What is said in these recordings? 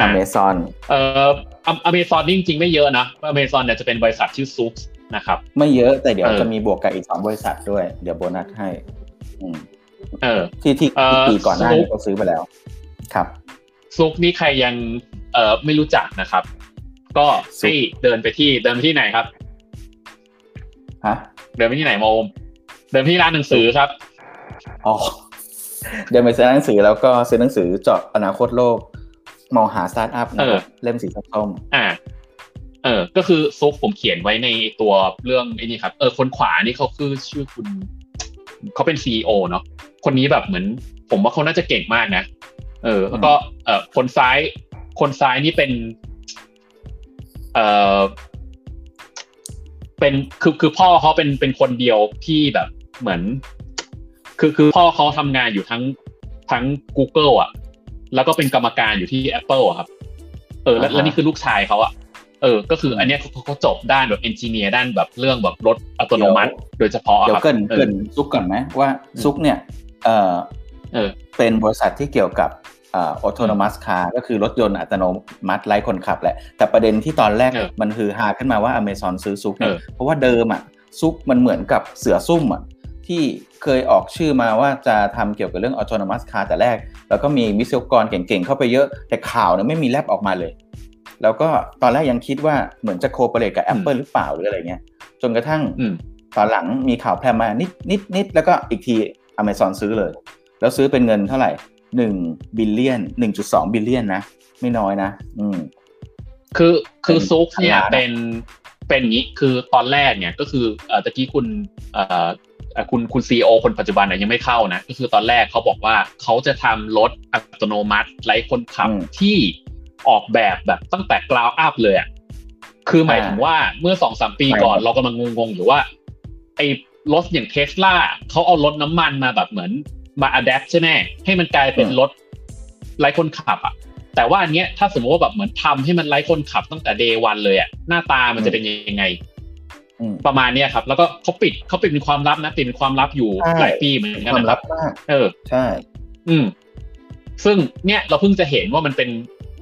อเมซอนเอ่ออเมซอนจริงๆไม่เยอะนะอเมซอนเนี่ยจะเป็นบริษัทชื่อซุกนะครับ ไม่เยอะแต่เดี๋ยวจะมีบวกกับอีกสองบริษัทด้วย เดี๋ยวโบนัสให้อืมเออที่ที่ปีก่อนหน้านี้เขาซื้อไปแล้ว ครับซุกนี่ใครยังเอ่อไม่รู้จักนะครับ ก็ให้เดินไปที่เดินไปที่ไหนครับฮะเดินไปที่ไหนโมมเดินไปที่ร้านหนังสือครับอ๋อเดินไปซื้อหนังสือแล้วก็ซื้อหนังสือเจาะอนาคตโลก มองหาสตาร์ทอัพนะครับเล่มสีส้มอ่าเออ ก็คือซุกผมเขียนไว้ในตัวเรื่องไอ้นี่ครับ เออ คนขวานี่เขาคือชื่อคุณ เขาเป็นซีอเนาะ คนนี้แบบเหมือน ผมว่าเขาน่าจะเก่งมากนะ เออ แล้วก็ เออคนซ้าย คนซ้ายนี่เป็น เออเป็น คือ คือพ่อเขาเป็น เป็นคนเดียวที่แบบ เหมือน คือ คือพ่อเขาทำงานอยู่ทั้ง ทั้ง Google อะ แล้วก็เป็นกรรมการอยู่ที่ Apple อะครับ เออแล้วแล้วนี่คือลูกชายเขาอะเออ ก็คืออันเนี้ยเขาเขาจบด้านแบบ engineer ด้านแบบเรื่องแบบรถอัตโนมัติ โดยเฉพาะเดี๋ยวครับเกริ่นเกริ่นซุกก่อนไหมว่าซุกเนี่ยเออเออเป็นบริษัทที่เกี่ยวกับอ่า autonomous car ก็คือรถยนต์อัตโนมัติไร้คนขับแหละ แต่ประเด็นที่ตอนแรกเออมันคือฮาขึ้นมาว่าอเมซอนซื้อ Zoox เนี่ยเออเพราะว่าเดิมอะZoox มันเหมือนกับเสือซุ่มอะที่ เคยออกชื่อมาว่าจะทำเกี่ยวกับเรื่อง autonomous car แต่แรก แล้วก็มีวิศวกรเก่งๆ เข้าไปเยอะ แต่ข่าวเนี่ยไม่มีแลบออกมาเลย แล้วก็ตอนแรกยังคิดว่าเหมือนจะ cooperate กับ Apple หรือเปล่าหรืออะไรเงี้ย จนกระทั่งอืมตอนหลังมีข่าวแพร่มานิดนิดนิดแล้วก็อีกที Amazon ซื้อเลย แล้วซื้อเป็นเงินเท่าไหร่หนึ่ง billion หนึ่งจุดสอง billion นะ ไม่น้อยนะ อืม คือคือเป็น Zoox เนี่ยพันล้านอะเป็นเป็นอย่างนี้คือตอนแรกเนี่ยก็คือเอ่อตะกี้คุณเอ่อเอ่อ คุณคุณ CEO คนปัจจุบันเนี่ยยังไม่เข้านะ ก็คือตอนแรกเขาบอกว่าเขาจะทำรถอัตโนมัติไร้คนขับอืมที่ออกแบบแบบตั้งแต่ ground up เลยอะคือหมายถึงว่าเมื่อสองสามปีก่อนใช่เรากำลังงงๆอยู่ว่า ไอ้รถอย่างเทสลาเขาเอารถน้ำมันมาแบบเหมือนมา adapt ใช่ไหมให้มันกลายเป็นรถไร้คนขับอะแต่ว่าอันเนี้ยถ้าสมมติว่าแบบเหมือนทำให้มันไร้คนขับตั้งแต่เดย์วันเลยอะหน้าตามันจะเป็นยังไงอืม ประมาณเนี้ยครับ แล้วก็เขาปิดเขาปิดเป็นความลับนะปิดเป็นความลับอยู่ใช่หลายปีเหมือนกันความนะคลัรับบมากเออใช่ อืม ซึ่งเนี่ยเราเพิ่งจะเห็นว่ามันเป็น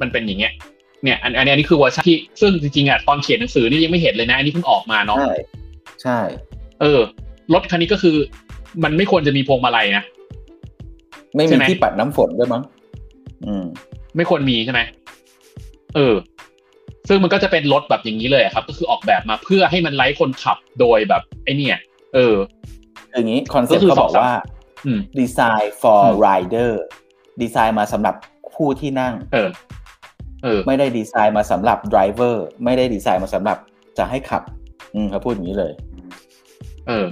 มันเป็นอย่างเงี้ยเนี่ยอันอันนี้อันนี้คือเวอร์ชันที่ซึ่งจริงๆอะตอนเขียนหนังสือนี่ยังไม่เห็นเลยนะอันนี้เพิ่งออกมาเนาะใช่ใช่ เออรถคันนี้ก็คือ มันไม่ควรจะมีพวงมาลัยนะไม่ใช่มีไหมที่ปัดน้ำฝนด้วยมั้งอืม ไม่ควรมีใช่ไหมเออ ซึ่งมันก็จะเป็นรถแบบอย่างนี้เลยอะครับ ก็คือออกแบบมาเพื่อให้มันไร้คนขับโดยแบบไอเนี่ยเออคืออย่างนี้คอนเซ็ปก็ต์คือเขาบอกสองสามว่าอืมดีไซน์ for อืม rider ดีไซน์มาสำหรับผู้ที่นั่ง เออ เออ ไม่ได้ดีไซน์มาสำหรับ driver ไม่ได้ดีไซน์มาสำหรับจะให้ขับ อืมเขาพูดอย่างนี้เลย เออ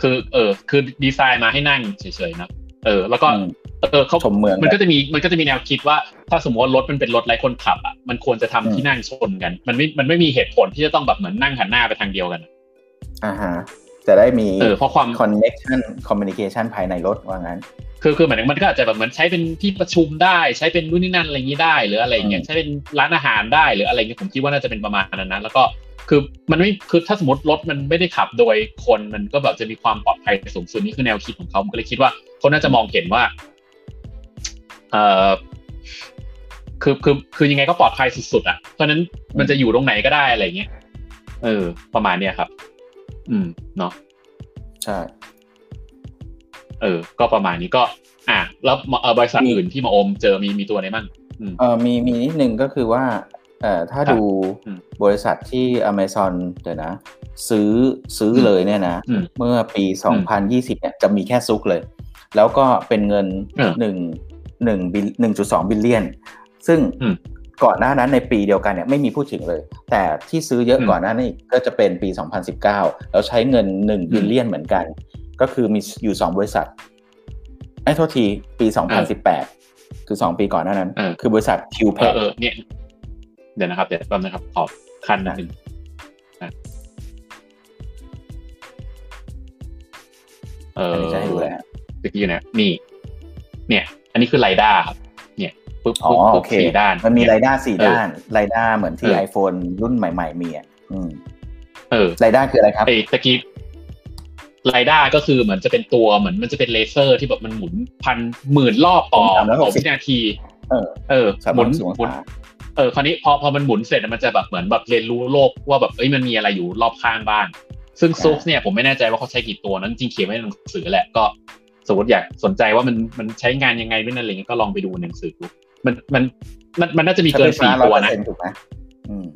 คือ เออ คือดีไซน์มาให้นั่งเฉยๆนะ เออ แล้วก็อืม เออเขาชมเมืองมันก็จะมีมันก็จะมีแนวคิดว่า ถ้าสมมติว่ารถมันเป็นรถไร้คนขับอะมันควรจะทำอืมที่นั่งชนกัน มันไม่มันไม่มีเหตุผลที่จะต้องแบบเหมือนนั่งหันหน้าไปทางเดียวกันอ่าฮะจะได้มีเออเพราะความ connection communication ภายในรถว่างั้น คือคือเหมือนมันก็อาจจะแบบเหมือนใช้เป็นที่ประชุมได้ใช้เป็นนู่นนี่นั่นอะไรอย่างนี้ได้ หรืออะไรอย่างเงี้ยอืมใช้เป็นร้านอาหารได้หรืออะไรเงี้ยผมคิดว่าน่าจะเป็นประมาณนั้นนะแล้วก็คือมันไม่คือถ้าสมมติรถมันไม่ได้ขับโดยคนมันก็แบบจะมีความปลอดภัยสูงสุดนี่คือแนวคิดของเขาผมก็เลยคิดว่าเขาน่าจะมองเห็นว่า เออคือคือคือยังไงก็ปลอดภัยสุดๆอะเพราะฉะนั้นมันจะอยู่ตรงไหนก็ได้อะไรเงี้ยเออ ประมาณเนี้ยครับ อืมเนาะใช่เออ ก็ประมาณนี้ก็ อะแล้วเอ่อบริษัทมีอื่นที่มาอมเจอมีมีตัวไหนบ้างอืมเออมีมีนิดนึงก็คือว่าเอ่อถ้าครับดูอืมบริษัทที่ Amazon เดี๋ยวนะ ซื้อซื้ออมเลยเนี่ยนะอืมเมื่อปี 2020เนี่ยจะมีแค่ Zoox เลย แล้วก็เป็นเงินเออหนึ่ง หนึ่งบิลหนึ่งจุดสอง billion ซึ่งอืมก่อนหน้านั้นในปีเดียวกันเนี่ยไม่มีพูดถึงเลย แต่ที่ซื้อเยอะอืมก่อนหน้านี้ก็จะเป็นปี 2019 แล้วใช้เงิน 1 billion เหมือนกัน ก็คือมีอยู่ 2 บริษัทไอ้โทษที ปี 2018 คือ 2 ปีก่อนหน้านั้นเออคือบริษัท q เอ p a อเออเนี่ยเดี๋ยวนะครับ เดี๋ยวแป๊บนะครับขอคันนิดนึงนะเอออันนี้จะให้ดูแลตะกี้นะนี่ เนี่ย อันนี้คือไรด้าครับเนี่ยปุ๊บอ๋อปุ๊บโอปุ๊บเคสี่ด้าน มันมีเยไรด้าสี่เออด้านไรด้าเหมือนที่เออ iPhone รุ่นใหม่ ๆ มีอะอืมเออไรด้าคืออะไรครับไอ้ตะกี้ไรด้าก็คือเหมือนจะเป็นตัวเหมือนมันจะเป็นเลเซอร์ที่แบบมันหมุนพันหมื่นรอบต่อผมทำแล้วต่อ60วินาที เออ เออสามหมุนร้อยสิบองหมุนศาเออคราวนี้พอพอมันหมุนเสร็จมันจะแบบเหมือนแบบเรียนรู้โลกว่าแบบเอ้ยมันมีอะไรอยู่รอบข้างบ้านซึ่งซุกเนี่ยผมไม่แน่ใจว่าเขาใช้กี่ตัวนั้นจริงเขียนไว้ในหนังสือแหละก็ สมมติอยากสนใจว่ามันมันใช้งานยังไงด้วยนั่นอะไรเงี้ยก็ลองไปดูในหนังสือดูมันมันมันมันน่าจะมีเกินใช้ไฟสี่ฟ้าตัว100%นะถูกไหมอืม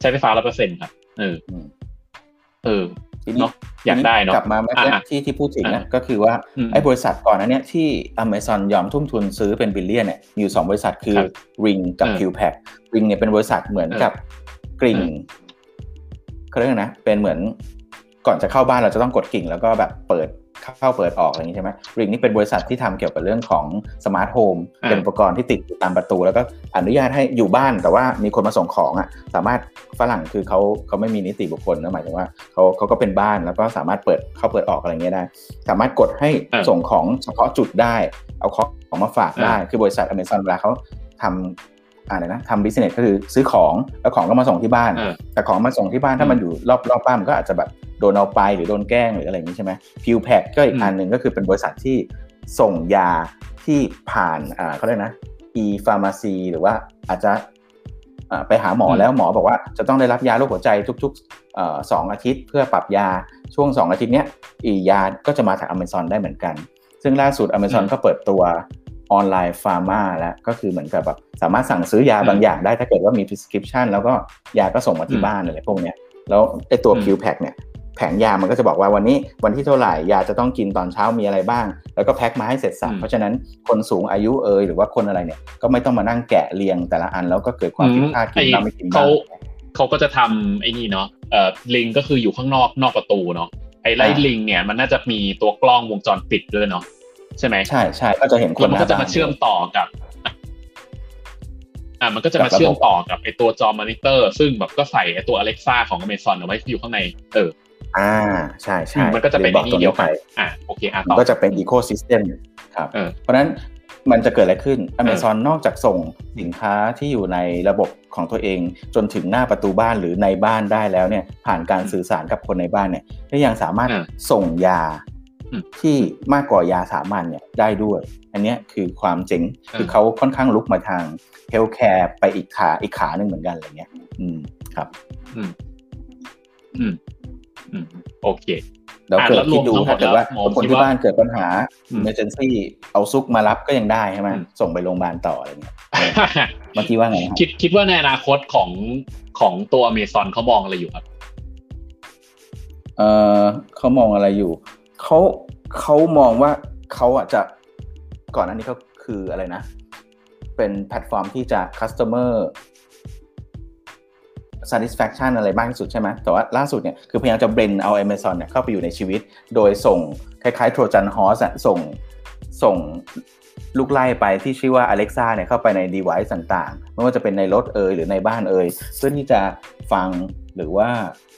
ใช้ไฟฟ้าร้อยเปอร์เซ็นต์ครับเอออืมเออทีนี้เนาะอยากได้เนาะกลับมาเมื่อกี้อะที่ที่พูดถึงนะอะก็คือว่าอืมไอ้บริษัทก่อนหนั้นเนี่ยที่ Amazon ยอมทุ่มทุนซื้อเป็นบิลเลียนเนี่ยมีอยู่สองบริษัทคือครับ Ring กับเออ QPack Ring เนี่ยเป็นบริษัทเหมือนเออกับกริ่งเออเขาเรียกนะเป็นเหมือนก่อนจะเข้าบ้านเราจะต้องกดกิ่งแล้วก็แบบเปิด เข้าเปิดออกอะไรอย่างนี้ใช่ไหม Ring นี่เป็นบริษัทที่ทำเกี่ยวกับเรื่องของ smart home อ่าเป็นอุปกรณ์ที่ติดอยู่ตามประตู แล้วก็อนุญาตให้อยู่บ้านแต่ว่ามีคนมาส่งของอะสามารถฝรั่งคือเขาเขาไม่มีนิติบุคคลนะหมายถึงว่าเขาเขาก็เป็นบ้านแล้วก็สามารถเปิดเข้าเปิดออกอะไรเงี้ยได้ สามารถกดให้อ่าส่งของเฉพาะจุดได้ เอาของมาฝากได้คือบริษัทอเมซอนเวลาเขาทำ อะไรนะทำ business ก็คือซื้อของแล้วของก็มาส่งที่บ้านเออแต่ของมาส่งที่บ้านถ้าอืมมันอยู่รอบรอบบ้านมันก็อาจจะแบบโดนเอาไปหรือโดนแกล้งหรืออะไรอย่างนี้ใช่ไหมพิวแพคก็อีกอืมอันหนึ่งก็คือเป็นบริษัทที่ส่งยาที่ผ่านอ่าเขาเรียกนะ e pharmacy หรือว่าอาจจะอ่าไปหาหมอแล้วหมอบอกว่าจะต้องได้รับยาโรคหัวใจทุกๆเอ่อสองอาทิตย์ เพื่อปรับยาช่วง 2 อาทิตย์เนี้ยอียาก็จะมาจาก Amazon ได้เหมือนกัน ซึ่งล่าสุด Amazon อืมก็เปิดตัว ออนไลน์ฟาร์มาแล้วก็คือเหมือนกับแบบสามารถสั่งซื้อยาบางอย่างได้ถ้าเกิดว่ามี prescription แล้วก็ยาก็ส่งมาที่อืมบ้านอะไรพวกเนี้ยแล้วไอ้ตัวอืม Q Pack เนี่ยแผงยามันก็จะบอกว่าวันนี้วันที่เท่าไหร่ยาจะต้องกินตอนเช้ามีอะไรบ้าง แล้วก็แพ็คมาให้เสร็จสับอืมเพราะฉะนั้นคนสูงอายุเอยหรือว่าคนอะไรเนี่ยก็ไม่ต้องมานั่งแกะเรียงแต่ละอันแล้วก็เกิดความผิดพลาดกินบ้างไม่กินบ้าเขางเขาก็จะทำไอ้นี่เนาะเอ่อลิงก็คืออยู่ข้างนอกนอกประตูเนาะไอ้ไล่อ่าลิงเนี่ยมันน่าจะมีตัวกล้องวงจรปิดด้วยเนาะ ใช่ไหมใช่ใช่ก็จะเห็นคแล้วนมันก็จะมาเชื่อมต่อกับอ่ามันก็จะมาเชื่อมต่อกับไอ้ตัวจอมอนิเตอร์ ซึ่งแบบก็ใส่ไอ้ตัว Alexa ของ Amazon เอาไว้อยู่ข้างใน เออ อ่าใช่ใช่มันก็จะเป็นบอไอ้กนี่ตรงเดีนี้ยวไปกันอ่าโอเคอะมัต่นอก็จะเป็นอีโคซิสเต็มครับเออเพราะฉะนั้นมันจะเกิดอะไรขึ้น Amazon นอกจากส่งสินค้าที่อยู่ในระบบของตัวเอง จนถึงหน้าประตูบ้านหรือในบ้านได้แล้วเนี่ย ผ่านการสื่อสารกับคนในบ้านเนี่ยก็ยังสามารถอ่าส่งยาอืม ที่มากกว่ายาสามัญเนี่ยได้ด้วย อันเนี้ยคือความเจ๋งอ่าคือเขาค่อนข้างลุกมาทางเฮลท์แคร์ไปอีกขาอีกขาหนึ่งเหมือนกันอะไรเงี้ย อืมครับ อืม อืม อืม โอเคแล้วอะเกิดแล้วรคิวดมดูทั้งหมดถ้าเกิดว่าแล้วหมอคนคิดที่ว่าบ้านเกิดปัญหาอืม emergency เอาซุกมารับก็ยังได้ใช่ไหมอืมส่งไปโรงพยาบาลต่ออะไรเงี้ยเมื่อกี้ว่าไงครับคิดคิดว่าในอนาคตของของตัวอเมซอนเขามองอะไรอยู่ครับ เออเขามองอะไรอยู่ เขาเขามองว่าเขาอะจะก่อนหน้านี้เขาคืออะไรนะ เป็นแพลตฟอร์มที่จะ customer satisfaction อะไรมากที่สุดใช่ไหมแต่ว่าล่าสุดเนี่ยคือพยายามจะเบรนเอา Amazon เนี่ยเข้าไปอยู่ในชีวิต โดยส่งคล้ายๆ Trojan Horse อะส่งส่งลูกไล่ไปที่ชื่อว่า Alexa เนี่ยเข้าไปใน device ต่างๆ ไม่ว่าจะเป็นในรถเอยหรือในบ้านเอยเพื่อที่จะฟัง หรือว่า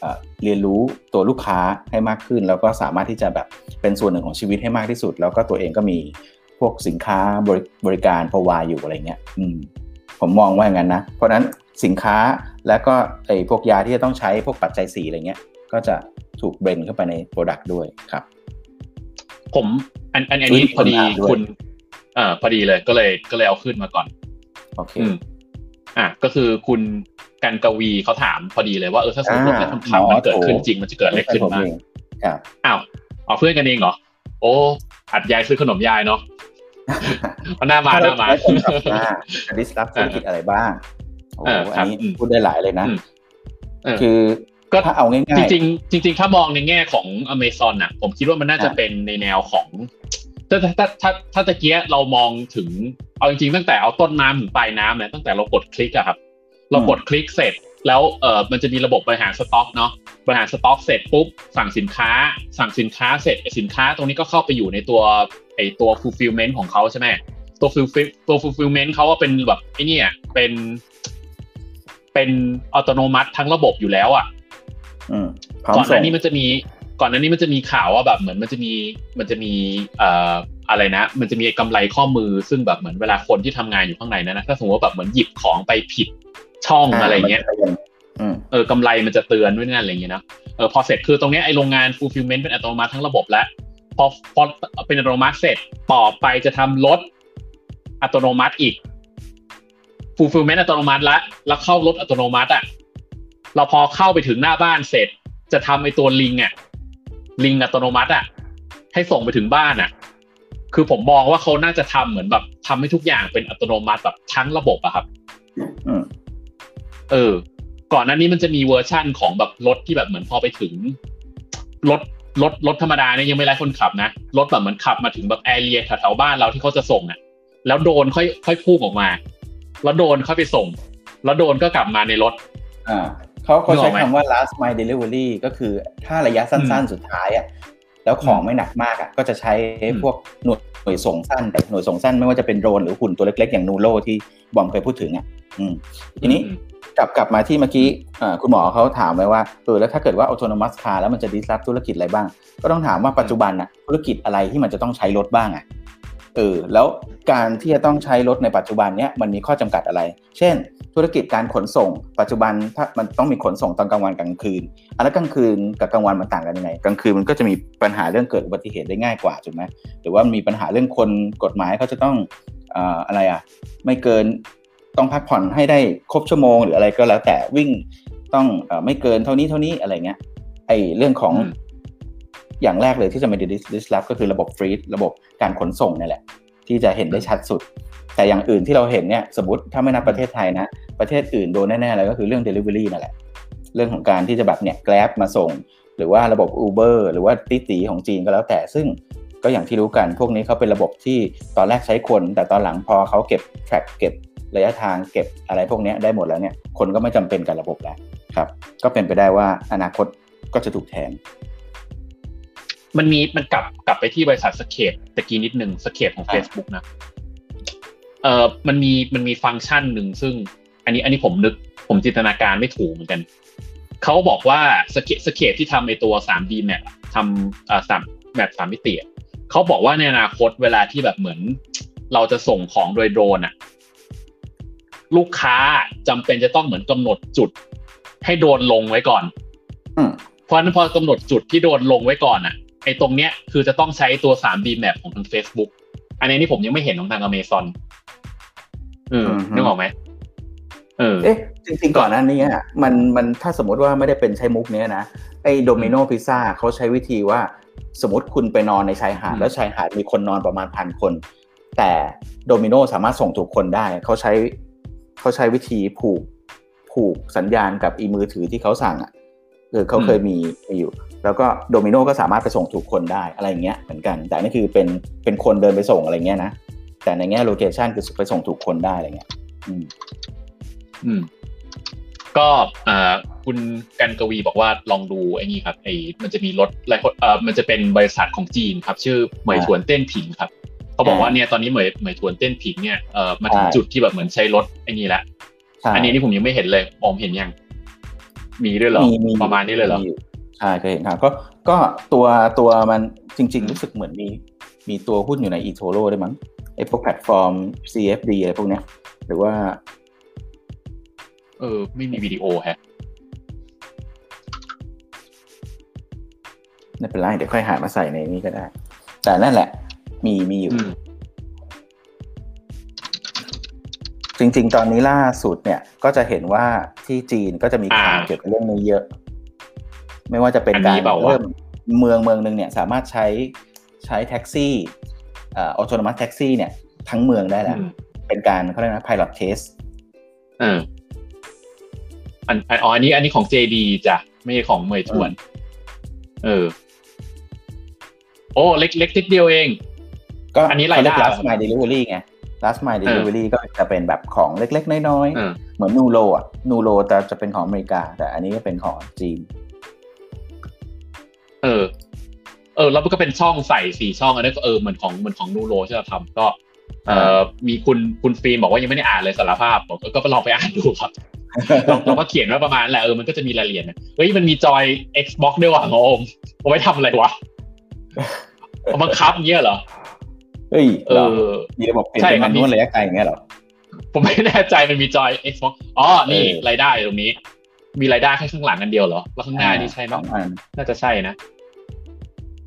เอ่อเรียนรู้ตัวลูกค้าให้มากขึ้น แล้วก็สามารถที่จะแบบเป็นส่วนหนึ่งของชีวิตให้มากที่สุด แล้วก็ตัวเองก็มีพวกสินค้าบริบริการพอวาอยู่อะไรเงี้ยอืมผมมองว่าอย่างนั้นนะ เพราะฉะนั้นสินค้าและก็ไอ้พวกยาที่จะต้องใช้พวกปัจจัยสีอะไรเงี้ย ก็จะถูกเบรนเข้าไปในโปรดักต์ด้วยครับ ผมอันอันอันนี้อุ๊ยพอดีคนถามด้วยคุณเอ่อพอดีเลยก็เลยก็เลยเอาขึ้นมาก่อนโอเคอืมอะก็คือคุณ กันกวีเขาถามพอดีเลยว่าเออถ้าสมมติว่าอ่าคำถามมันเกิดหมอโถขึ้นจริงมันจะเกิดอะไรขึ้นผมบ้างเองครับอ้าวเอาเพื่อนกันเองเหรอโอ้อัดยายซื้อขนมยายเนาะเอาหน้ามาหน้ามาแล้วคนขับหน้าดิสรับธุรกิจอะไรบ้างโอ้เออโหครัอับนนี้อืมพูดได้หลายเลยนะอืมเออคือก็ถ้าเอาง่ายจริงๆจริงๆถ้ามองในแง่ของอเมซอนอะ ผมคิดว่ามันน่าจะอะเป็นในแนวของถ้าถ้าถ้าถ้าถ้าตะเกียเรามองถึงเอาจริงๆตั้งแต่เอาต้นน้ำถึงปลายน้ำเนี่ยตั้งแต่เรากดคลิกอะครับ เรากดคลิกเสร็จแล้วเออมันจะมีระบบบริหารสต็อกเนาะบริหารสต็อกเสร็จปุ๊บสั่งสินค้า สั่งสินค้าเสร็จไอ้สินค้าตรงนี้ก็เข้าไปอยู่ในตัวไอตัว fulfillment ของเขาใช่ไหมตัว fulfill ตัว fulfillment เขาว่าเป็นแบบไอ้เนี่ยเป็นเป็นอัตโนมัติทั้งระบบอยู่แล้วอะๆอืมพร้อมก่อนหส่น้างนี้มันจะมีก่อนหน้านี้มันจะมีข่าวว่าแบบเหมือนมันจะมีมันจะมีเอ่ออะไรนะ มันจะมีกำไรข้อมือซึ่งแบบเหมือนเวลาคนที่ทำงานอยู่ข้างในนั้นนะถ้าสมมติว่าแบบเหมือนหยิบของไปผิด ช่องอะไรเงี้ยมันจป็นอืมเออกำไรมันจะเตือนด้วยนั่นอะไรเงี้ยนะเออพอเสร็จคือตรงเนี้ยไอ้โรงงาน fulfillment เป็นอัตโนมัติทั้งระบบแล้วพอพอเป็นอัตโนมัติเสร็จต่อไปจะทำรถอัตโนมัติอีก fulfillment อัตโนมัติละแล้วเข้ารถอัตโนมัติอะเราพอเข้าไปถึงหน้าบ้านเสร็จ จะทำไอตัว Ring อะ Ring อัตโนมัติอะให้ส่งไปถึงบ้านอะ คือผมมองว่าเขาน่าจะทำเหมือนแบบทำให้ทุกอย่างเป็นอัตโนมัติแบบทั้งระบบอะครับอืม เออ ก่อนหน้านี้มันจะมีเวอร์ชั่นของแบบรถที่แบบเหมือนพอไปถึงรถรถรถธรรมดาเนี่ยยังไม่ไร้คนขับนะรถแบบเหมือนขับมาถึงแบบ area แถวๆบ้านเราที่เขาจะส่งอะ แล้วโดนค่อยค่อยพุ่งออกมา แล้วโดนค่อยไปส่ง แล้วโดนก็กลับมาในรถ อ่าเขาเขานึกอใช้อกไหมคำว่า last mile delivery ก็คือถ้าระยะสั้นๆ สุดท้ายอะแล้วของไม่หนักมากอะก็จะใช้อืมพวกหน่วยหน่วยส่งสั้นแต่หน่วยส่งสั้นไม่ว่าจะเป็นโดรนหรือหุ่นตัวเล็กๆ อย่างนูโรที่บอมเคยพูดถึงอะอืมทีนี้อืม กลับกลับมาที่เมื่อกี้อ่าคุณหมอเขาถามไว้ว่าเออแล้วถ้าเกิดว่า autonomous car แล้วมันจะ disrupt ธุรกิจอะไรบ้าง ก็ต้องถามว่าปัจจุบันน่ะธุรกิจอะไรที่มันจะต้องใช้รถบ้างอะเออแล้วการที่จะต้องใช้รถในปัจจุบันเนี้ยมันมีข้อจำกัดอะไร เช่น ธุรกิจการขนส่ง ปัจจุบันถ้ามันต้องมีขนส่งตอนกลางวันกลางคืนอันแล้วกลางคืนกับกลางวันมันต่างกันยังไงกลางคืนมันก็จะมีปัญหาเรื่องเกิดอุบัติเหตุได้ง่ายกว่าถูกไหมหรือว่ามีปัญหาเรื่องคนกฎหมายเขาจะต้องอ่าอะไรอะไม่เกิน ต้องพักผ่อนให้ได้ครบชั่วโมงหรืออะไรก็แล้วแต่วิ่งต้องเออไม่เกินเท่านี้เท่านี้อะไรเงี้ยไอเรื่องของอืมอย่างแรกเลยที่จะมา disrupt ก็คือระบบฟรีดระบบการขนส่งนี่แหละ ที่จะเห็นได้ชัดสุด แต่อย่างอื่นที่เราเห็นเนี่ยสมมติถ้าไม่นับประเทศไทยนะ ประเทศอื่นโดนแน่ๆเลยก็คือเรื่อง Delivery นั่นแหละ เรื่องของการที่จะแบบเนี่ย Grab มาส่ง หรือว่าระบบ Uber หรือว่าติตีของจีนก็แล้วแต่ซึ่งก็อย่างที่รู้กันพวกนี้เขาเป็นระบบที่ตอนแรกใช้คน แต่ตอนหลังพอเขาเก็บ track เก็บ ระยะทางเก็บอะไรพวกเนี้ยได้หมดแล้วเนี่ยคนก็ไม่จำเป็นกับระบบแล้วครับก็เป็นไปได้ว่าอนาคตก็จะถูกแทน มันมีมันกลับกลับไปที่บริษัท Scape ตะกี้นิดหนึ่ง Scape ของอ่า Facebook นะเอ่อมันมีมันมีฟังก์ชันหนึ่งซึ่ง อันนี้อันนี้ผมนึกผมจินตนาการไม่ถูกเหมือนกัน เขาบอกว่า Scape Scape ที่ทำในตัว 3D map อะทำอ่าสาม map สามมิติอะเขาบอกว่าในอนาคตเวลาที่แบบเหมือน เราจะส่งของโดยโดรนอะ ลูกค้าจำเป็นจะต้องเหมือนกำหนดจุด ให้โดรนลงไว้ก่อนอืมเพราะฉะนั้นพอกำหนดจุดที่โดนลงไว้ก่อนอะไอ้ตรงเนี้ยคือจะต้องใช้ตัว 3D map ของทาง Facebook อันนี้นี่ผมยังไม่เห็นของทาง Amazon เอออือฮึนึกออกไหมเออเอ๊ะจริงๆก่อนหน้านี้อะมันมันถ้าสมมติว่าไม่ได้เป็นใช้มุกเนี้ยนะไอ้โดมิโนพิซซ่าเขาใช้วิธีว่าสมมติคุณไปนอนในชายหาดอืมแล้วชายหาดมีคนนอนประมาณพันคน แต่ Domino's สามารถส่งถูกคนได้ เขาใช้ เขาใช้วิธีผูกผูกสัญญาณกับอีมือถือที่เขาสั่งอะคือเขาเคยมีมีอยู่ แล้วก็ Domino's ก็สามารถไปส่งถูกคนได้อะไรอย่างเงี้ยเหมือนกัน แต่นี่คือเป็นเป็นคนเดินไปส่งอะไรเงี้ยนะแต่ในแง่ location คือไปส่งถูกคนได้อะไรเงี้ย อืม อืม ก็อ่าคุณกันกวีบอกว่าลองดูไอ้นี่ครับไอ้มันจะมีรถอะไรเอ่อมันจะเป็นบริษัทของจีนครับ ชื่อเหมยถวนเต้นผิงครับ เขาบอกว่าเนี่ยตอนนี้เหมยเหมยถวนเต้นผิงเนี่ยเอ่อมาถึงใช่จุดที่แบบเหมือนใช้รถไอ้นี่ละใช่อันนี้นี่ผมยังไม่เห็นเลยมองเห็นยัง มีด้วยเหรอมีมีประมาณนี้เลยเหรอมียู่ใช่เคยเห็นครับก็ก็ตัวตัวมันจริง ๆ รู้สึกเหมือนมีมีตัวหุ้นอยู่ใน eToro ด้วยมั้งไอ้พวกแพลตฟอร์ม CFD อะไรพวกเนี้ย หรือว่า เออ ไม่มีวิดีโอแฮะไม่เป็นไรเดี๋ยวค่อยหามาใส่ในนี้ก็ได้ แต่นั่นแหละ มีมีอยู่อืมจริง ๆ ตอนนี้ล่าสุดเนี่ย ก็จะเห็นว่าที่จีนก็จะมีข่าวอ่าเกี่ยวกับเรื่องนี้เยอะ ไม่ว่าจะเป็นอันกานี้รเปล่าวะเริ่มเมืองเมืองหนึ่งเนี่ย สามารถใช้ใช้แท็กซี่อ่าออโตนมัสแท็กซี่เนี่ย ทั้งเมืองได้แล้วอืมเป็นการเขาเรียกนะ pilot test เอออันอันอ๋ออันนี้ อันนี้ของ JD จ้ะ ไม่ใช่ของเหมยถวน เออ โอ้ เล็กเล็กนิดเดียวเอง ก็อันนี้รายได้เขเก last mile delivery ไง last mile delivery ก็จะเป็นแบบของเล็ก ๆ น้อยเออๆเหมือนนูโรอะนูโรแต่จะเป็นของอเมริกา แต่อันนี้ก็เป็นของจีน เออ เออ แล้วมันก็เป็นช่องใส่สี่ช่องอันนี้ก็เออเหมือนของเหมือนของนูโรที่เราทำก็เออมีคุณคุณฟิล์มบอกว่ายังไม่ได้อ่านเลยสารภาพบอกก็ลองไปอ่านดูครับเราเราก็เขียนไว้ประมาณแหละเออมันก็จะมีรายละเอียดนะเฮ้ยมันมีจอย Xbox ด้วยว่ะงงเอาไว้ทำอะไรวะเอาบังคับเงี้ยเหรอ เฮ้ยเอเหรออมีระบบเปลี่ยนใช่เป็นครัมับนนวลระยะไกลอย่างเงี้ยเหรอ ผมไม่แน่ใจมันมีจอย Xbox อ๋อ นี่เออรายได้ตรงนี้ มีรายได้แค่ข้างหลังกันเดียวเหรอ แล้วข้างหน้านี่ใช่ไหมสองอันน่าจะใช่นะ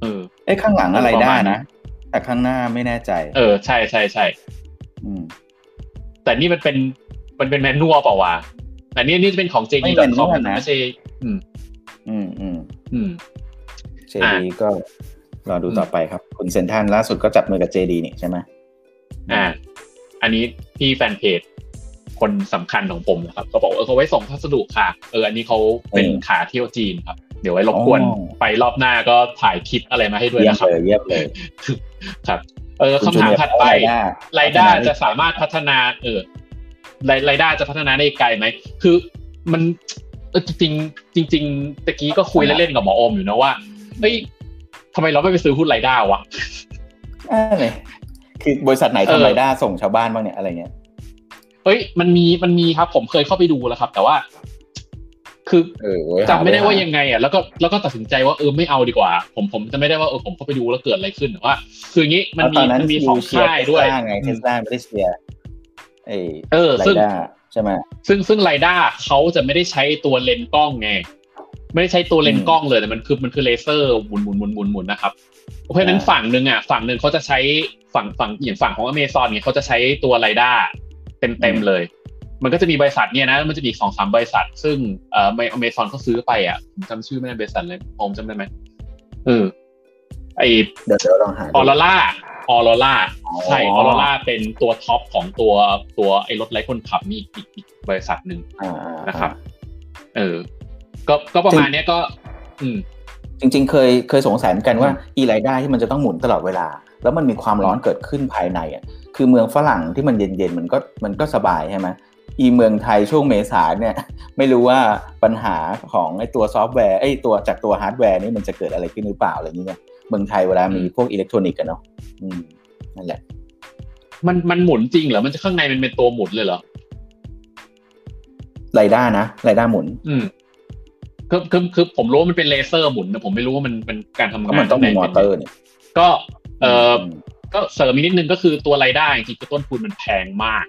เออเอ้ยข้างหลังอะไรประได้มาณนะ แต่ข้างหน้าไม่แน่ใจ เออ ใช่ใช่ใช่อืมแต่นี่มันเป็น มันเป็นแมนนวลเปล่าวะแต่นี่นี่จะเป็นของ JD.com นะไม่ใช่ อืม อืม อืม อืมเจดีก็ รอดูต่อไปครับ คุณเซนทันล่าสุดก็จับมือกับเจดีนี่ใช่ไหมอ่า อันนี้พี่แฟนเพจคนสำคัญของผมนะครับเขาบอกเออเขาไว้ส่งพัสดุค่ะ เอออันนี้เขาเป็นขาเที่ยวจีนครับ เดี๋ยวไว้รบกวนไปรอบหน้าก็ถ่ายคลิปอะไรมาให้ด้วยเยี่ยมนะครับเลยเยี่ยมเลยครับ เออคำถามถัดไปไรด้าจะสามารถพัฒนา เออไรไรด้าจะพัฒนาได้ไกลไหมคือมันเออจริงจริงจริงๆตะกี้ก็คุยเล่นๆกับหมอโอมอยู่นะว่าเฮ้ยทำไมเราไม่ไปซื้อหุ้นไรด้าวะอ่าเลยคือบริษัทไหนเออทำไรด้าส่งชาวบ้านบ้างเนี่ยอะไรเงี้ยเฮ้ยมันมีมันมีครับ ผมเคยเข้าไปดูแล้วครับ แต่ว่า คือเออเว้ยจำไม่ได้หว่ายังไงอะแล้วก็แล้วก็ตัดสินใจว่าเออไม่เอาดีกว่า ผมผมจะไม่ได้ว่าเออผมเข้าไปดูแล้วเกิดอะไรขึ้นแต่ว่า คืออย่างนี้มันแล้วตมีอนนั้นมันมีสองเชียร์ค่ายด้วยเทสลาไงเทสลาไม่ได้เชียร์ไอ้เออไรซึ่งด้าใช่ไหมซึ่งซึ่งไรด้าเขาจะไม่ได้ใช้ตัวเลนส์กล้องไง ไม่ได้ใช้ตัวเลนส์กล้องเลยแต่มันคือมันคือเลเซอร์หมุนหมุนหมุนหมุนหมุนนะครับเพราะฉะนั้นฝั่งหนึ่งอะฝั่งหนึ่งเขาจะใช้ฝั่งฝั่งอย่างฝั่งของอเมซอนเนี่ยเขาจะใช้ตัว LiDAR เต็มเต็มๆเลย มันก็จะมีบริษัทเนี่ยนะมันจะมีสองสามบริษัท ซึ่งเอ่ออเมซอนเขาซื้อไปอะผมจำชื่อไม่ได้บริษัทเลยผมจำได้ไหมเออไอเดี๋ยวเดี๋ยวลองหาดู Aurora Aurora อ๋อใช่ออโรล่าเป็นตัว top ของตัวตัวไอ้รถไร้คนขับนี่อีกอีกบริษัทหนึ่งอ่าอ่านะครับ เออ ก็ก็ประมาณเนี้ยก็ อืม จริง ๆ เคยเคยสงสัยเหมือนกันว่าอี LiDAR ที่มันจะต้องหมุนตลอดเวลา แล้วมันมีความร้อนเกิดขึ้นภายในอะคือเมืองฝรั่งที่มันเย็นๆมันก็มันก็สบายใช่ไหมอีเมืองไทยช่วงเมษาเนี่ย ไม่รู้ว่าปัญหาของไอ้ตัวซอฟต์แวร์ไอ้ตัวจากตัวฮาร์ดแวร์นี่มันจะเกิดอะไรขึ้นหรือเปล่าอะไรอย่างเงี้ยเมืองไทยเวลามีพวกอิเล็กทรอนิกส์กันเนาะอืมนั่นแหละ มันมันหมุนจริงเหรอมันจะข้างในมันเป็นตัวหมุนเลยเหรอไรด้านะไรด้าหมุน อืม คือคือคือผมรู้ว่ามันเป็นเลเซอร์หมุนนะผมไม่รู้ว่ามันเป็นการทำก็งานมันต้องมีข้างมอในเตอร์เนี่ยก็เออก็เสริมอีกนิดนึงก็คือตัวไรายได้จริงๆคือต้นทุนมันแพงมาก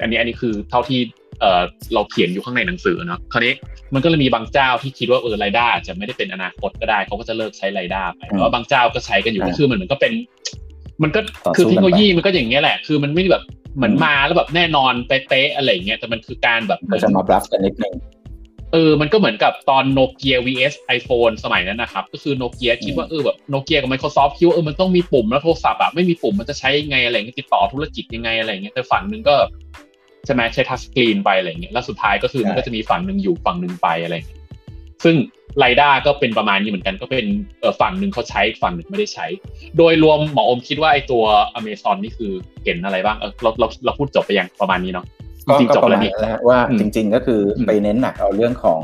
อันนี้อันนี้คือเท่าที่เออเราเขียนอยู่ข้างในหนังสือเนาะคราวนี้มันก็เลยมีบางเจ้าที่คิดว่าเออไรายได้อาจจะไม่ได้เป็นอนาคตก็ได้เขาก็จะเลิกใช้ไรายได้ไปแต่ว่าบางเจ้าก็ใช้กันอยู่ก็คือมันเหมือนก็เป็น มันก็คือเทคโนโลยีมันก็อย่างเงี้ยแหละ คือมันไม่ได้แบบเหมือนมาแล้วแบบแน่นอนเป๊ะๆอะไรอย่างเงี้ยแต่มันคือการแบบเหมืก็อนจะมาบลัฟกันนิดนึง เออ มันก็เหมือนกับตอนโนเกีย vs iPhone สมัยนั้นนะครับ ก็คือโนเกียคิดว่าเออแบบโนเกียกับ Microsoft คิดว่าเออมันต้องมีปุ่มแล้วโทรศัพท์อะไม่มีปุ่มมันจะใช้ยังไงอะไรเงี้ยติดต่อธุรกิจยังไงอะไรเงี้ยแต่ฝั่งหนึ่งก็ใช่ไหมใช้ทัชสกรีนไปอะไรเงี้ยแล้วสุดท้ายก็คือมันก็จะมีฝั่งหนึ่งอยู่ฝั่งหนึ่งไปอะไรเงี้ยซึ่งไรด้าก็เป็นประมาณนี้เหมือนกันก็เป็นเออฝั่งหนึ่งเขาใช้ฝั่งหนึ่งไม่ได้ใช้ โดยรวมหมออมคิดว่าไอตัว Amazon นี่คือเห็นอะไรบ้างเออเราเราเราพูดจบไปยังประมาณนี้เนาะก็ จริงๆก็จบประแล้มาณวนี่นั้นแหละว่าอืมจริง ๆ ก็คืออมไปเน้นหนักเอาเรื่องของ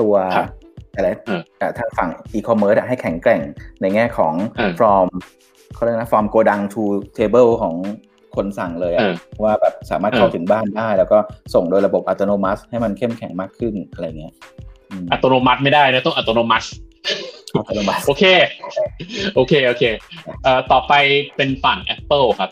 ตัวครับอะไรเออเอ่อทางฝั่งอีคอมเมิร์ซให้แข็งแกร่งในแง่ของเออ from เขาเรียกนะ from Godang to table ของคนสั่งเลยอะเออว่าแบบสามารถเออเข้าถึงบ้านได้ แล้วก็ส่งโดยระบบอัตโนมัติ ให้มันเข้มแข็งมากขึ้นอะไรเงี้ยอืมอัตโนมัติไม่ได้นะต้องอัตโนมัติอัตโนมัติโอเค โอเค โอเคเอ่อต่อไปเป็นฝั่ง Apple ครับ